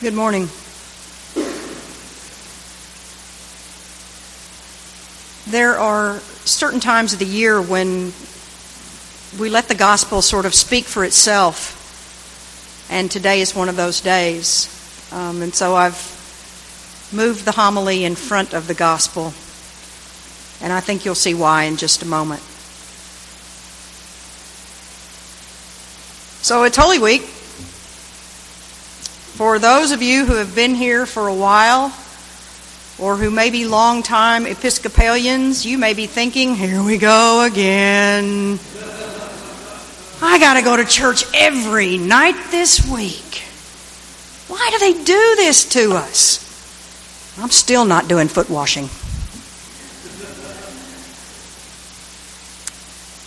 Good morning. There are certain times of the year when we let the gospel sort of speak for itself, and today is one of those days. Um, and so I've moved the homily in front of the gospel, and I think you'll see why in just a moment. So it's Holy Week. For those of you who have been here for a while, or who may be long-time Episcopalians, you may be thinking, here we go again. I got to go to church every night this week. Why do they do this to us? I'm still not doing foot washing.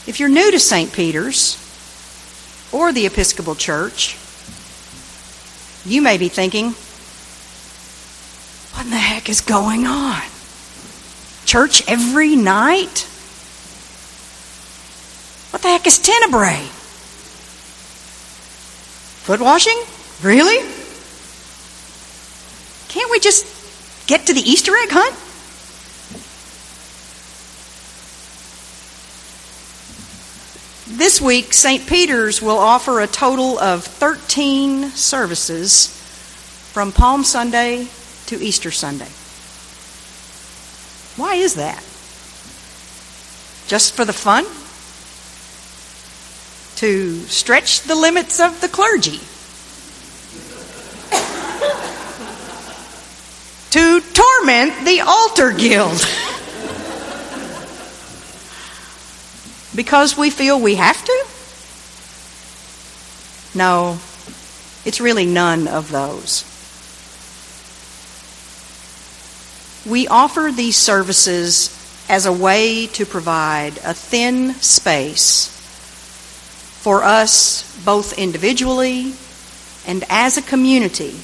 If you're new to St. Peter's or the Episcopal Church, you may be thinking, what in the heck is going on? Church every night? What the heck is tenebrae? Foot washing? Really? Can't we just get to the Easter egg hunt? This week, St. Peter's will offer a total of 13 services from Palm Sunday to Easter Sunday. Why is that? Just for the fun? To stretch the limits of the clergy? to torment the altar guild? because we feel we have to? No, it's really none of those. We offer these services as a way to provide a thin space for us, both individually and as a community,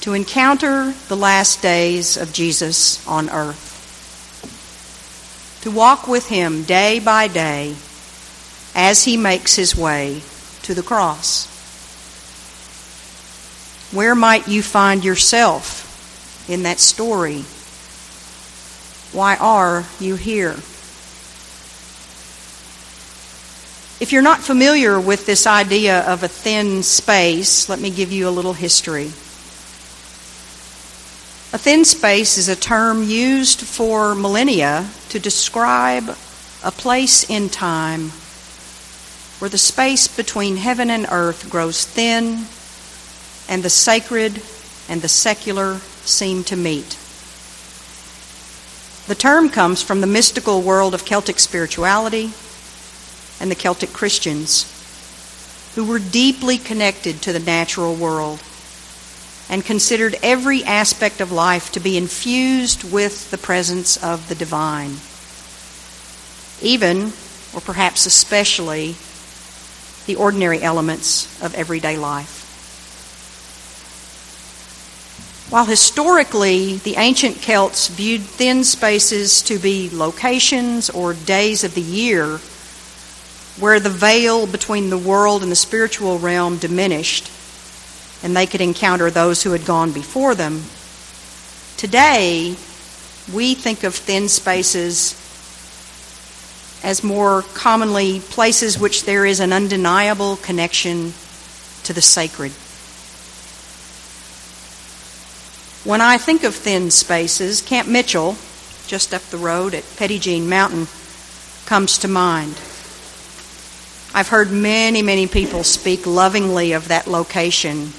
to encounter the last days of Jesus on earth walk with Him day by day as He makes His way to the cross. Where might you find yourself in that story? Why are you here? If you're not familiar with this idea of a thin space, let me give you a little history. A thin space is a term used for millennia to describe a place in time where the space between heaven and earth grows thin and the sacred and the secular seem to meet. The term comes from the mystical world of Celtic spirituality and the Celtic Christians, who were deeply connected to the natural world and considered every aspect of life to be infused with the presence of the divine. Even, or perhaps especially, the ordinary elements of everyday life. While historically the ancient Celts viewed thin spaces to be locations or days of the year where the veil between the world and the spiritual realm diminished, and they could encounter those who had gone before them. Today, we think of thin spaces as more commonly places which there is an undeniable connection to the sacred. When I think of thin spaces, Camp Mitchell, just up the road at Petit Jean Mountain, comes to mind. I've heard many, many people speak lovingly of that location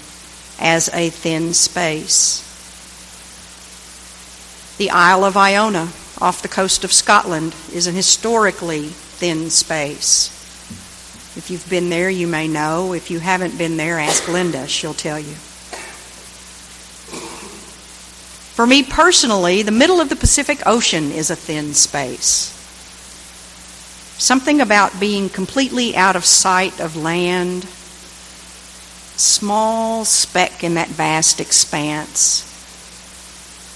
as a thin space. The Isle of Iona off the coast of Scotland is an historically thin space. If you've been there, you may know. If you haven't been there, ask Linda. She'll tell you. For me personally, the middle of the Pacific Ocean is a thin space. Something about being completely out of sight of land small speck in that vast expanse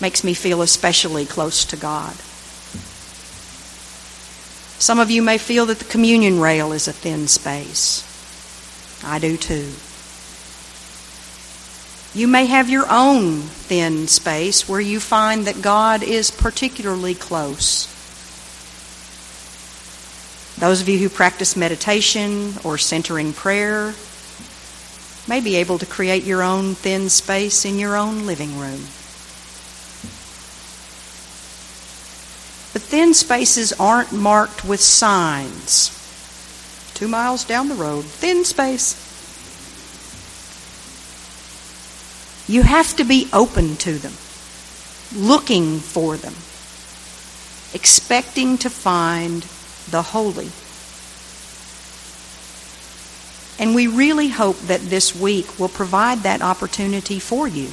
makes me feel especially close to God. Some of you may feel that the communion rail is a thin space. I do too. You may have your own thin space where you find that God is particularly close. Those of you who practice meditation or centering prayer may be able to create your own thin space in your own living room. But thin spaces aren't marked with signs. Two miles down the road, thin space. You have to be open to them, looking for them, expecting to find the holy. And we really hope that this week will provide that opportunity for you.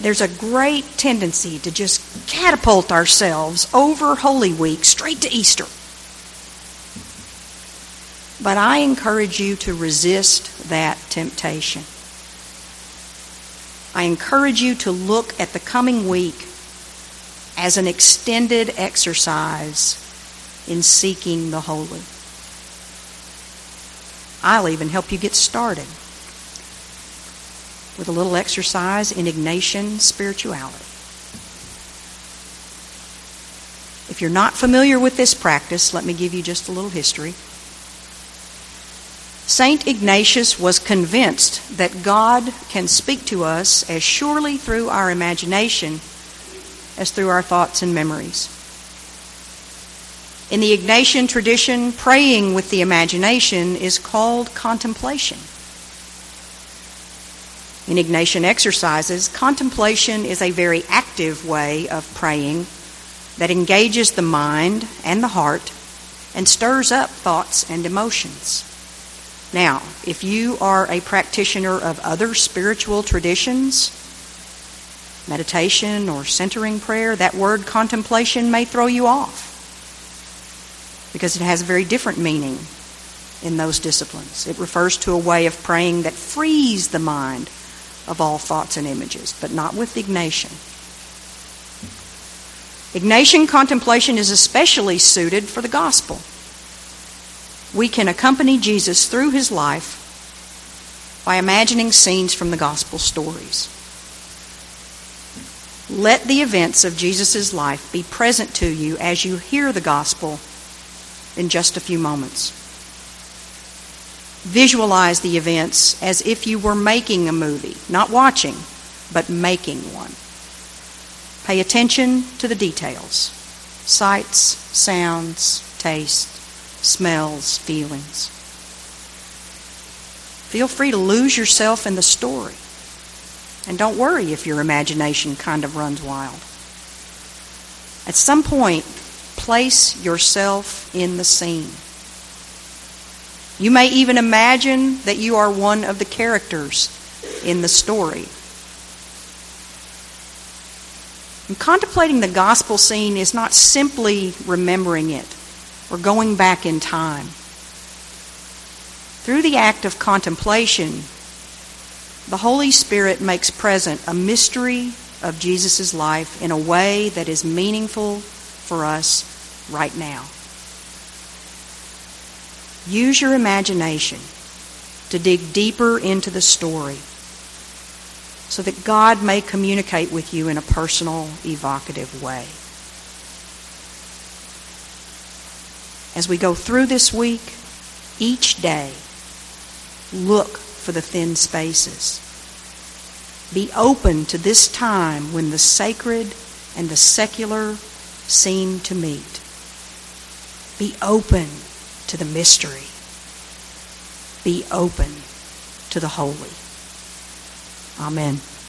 There's a great tendency to just catapult ourselves over Holy Week straight to Easter. But I encourage you to resist that temptation. I encourage you to look at the coming week as an extended exercise in seeking the holy. I'll even help you get started with a little exercise in Ignatian spirituality. If you're not familiar with this practice, let me give you just a little history. St. Ignatius was convinced that God can speak to us as surely through our imagination as through our thoughts and memories. In the Ignatian tradition, praying with the imagination is called contemplation. In Ignatian exercises, contemplation is a very active way of praying that engages the mind and the heart and stirs up thoughts and emotions. Now, if you are a practitioner of other spiritual traditions, meditation or centering prayer, that word contemplation may throw you off because it has a very different meaning in those disciplines. It refers to a way of praying that frees the mind of all thoughts and images, but not with Ignatian. Ignatian contemplation is especially suited for the gospel. We can accompany Jesus through his life by imagining scenes from the gospel stories. Let the events of Jesus' life be present to you as you hear the gospel in just a few moments. Visualize the events as if you were making a movie, not watching, but making one. Pay attention to the details sights, sounds, taste, smells, feelings. Feel free to lose yourself in the story. And don't worry if your imagination kind of runs wild. At some point, place yourself in the scene. You may even imagine that you are one of the characters in the story. And contemplating the gospel scene is not simply remembering it or going back in time. Through the act of contemplation, the Holy Spirit makes present a mystery of Jesus' life in a way that is meaningful for us right now. Use your imagination to dig deeper into the story so that God may communicate with you in a personal, evocative way. As we go through this week, each day, look for the thin spaces. Be open to this time when the sacred and the secular seem to meet. Be open to the mystery. Be open to the holy. Amen.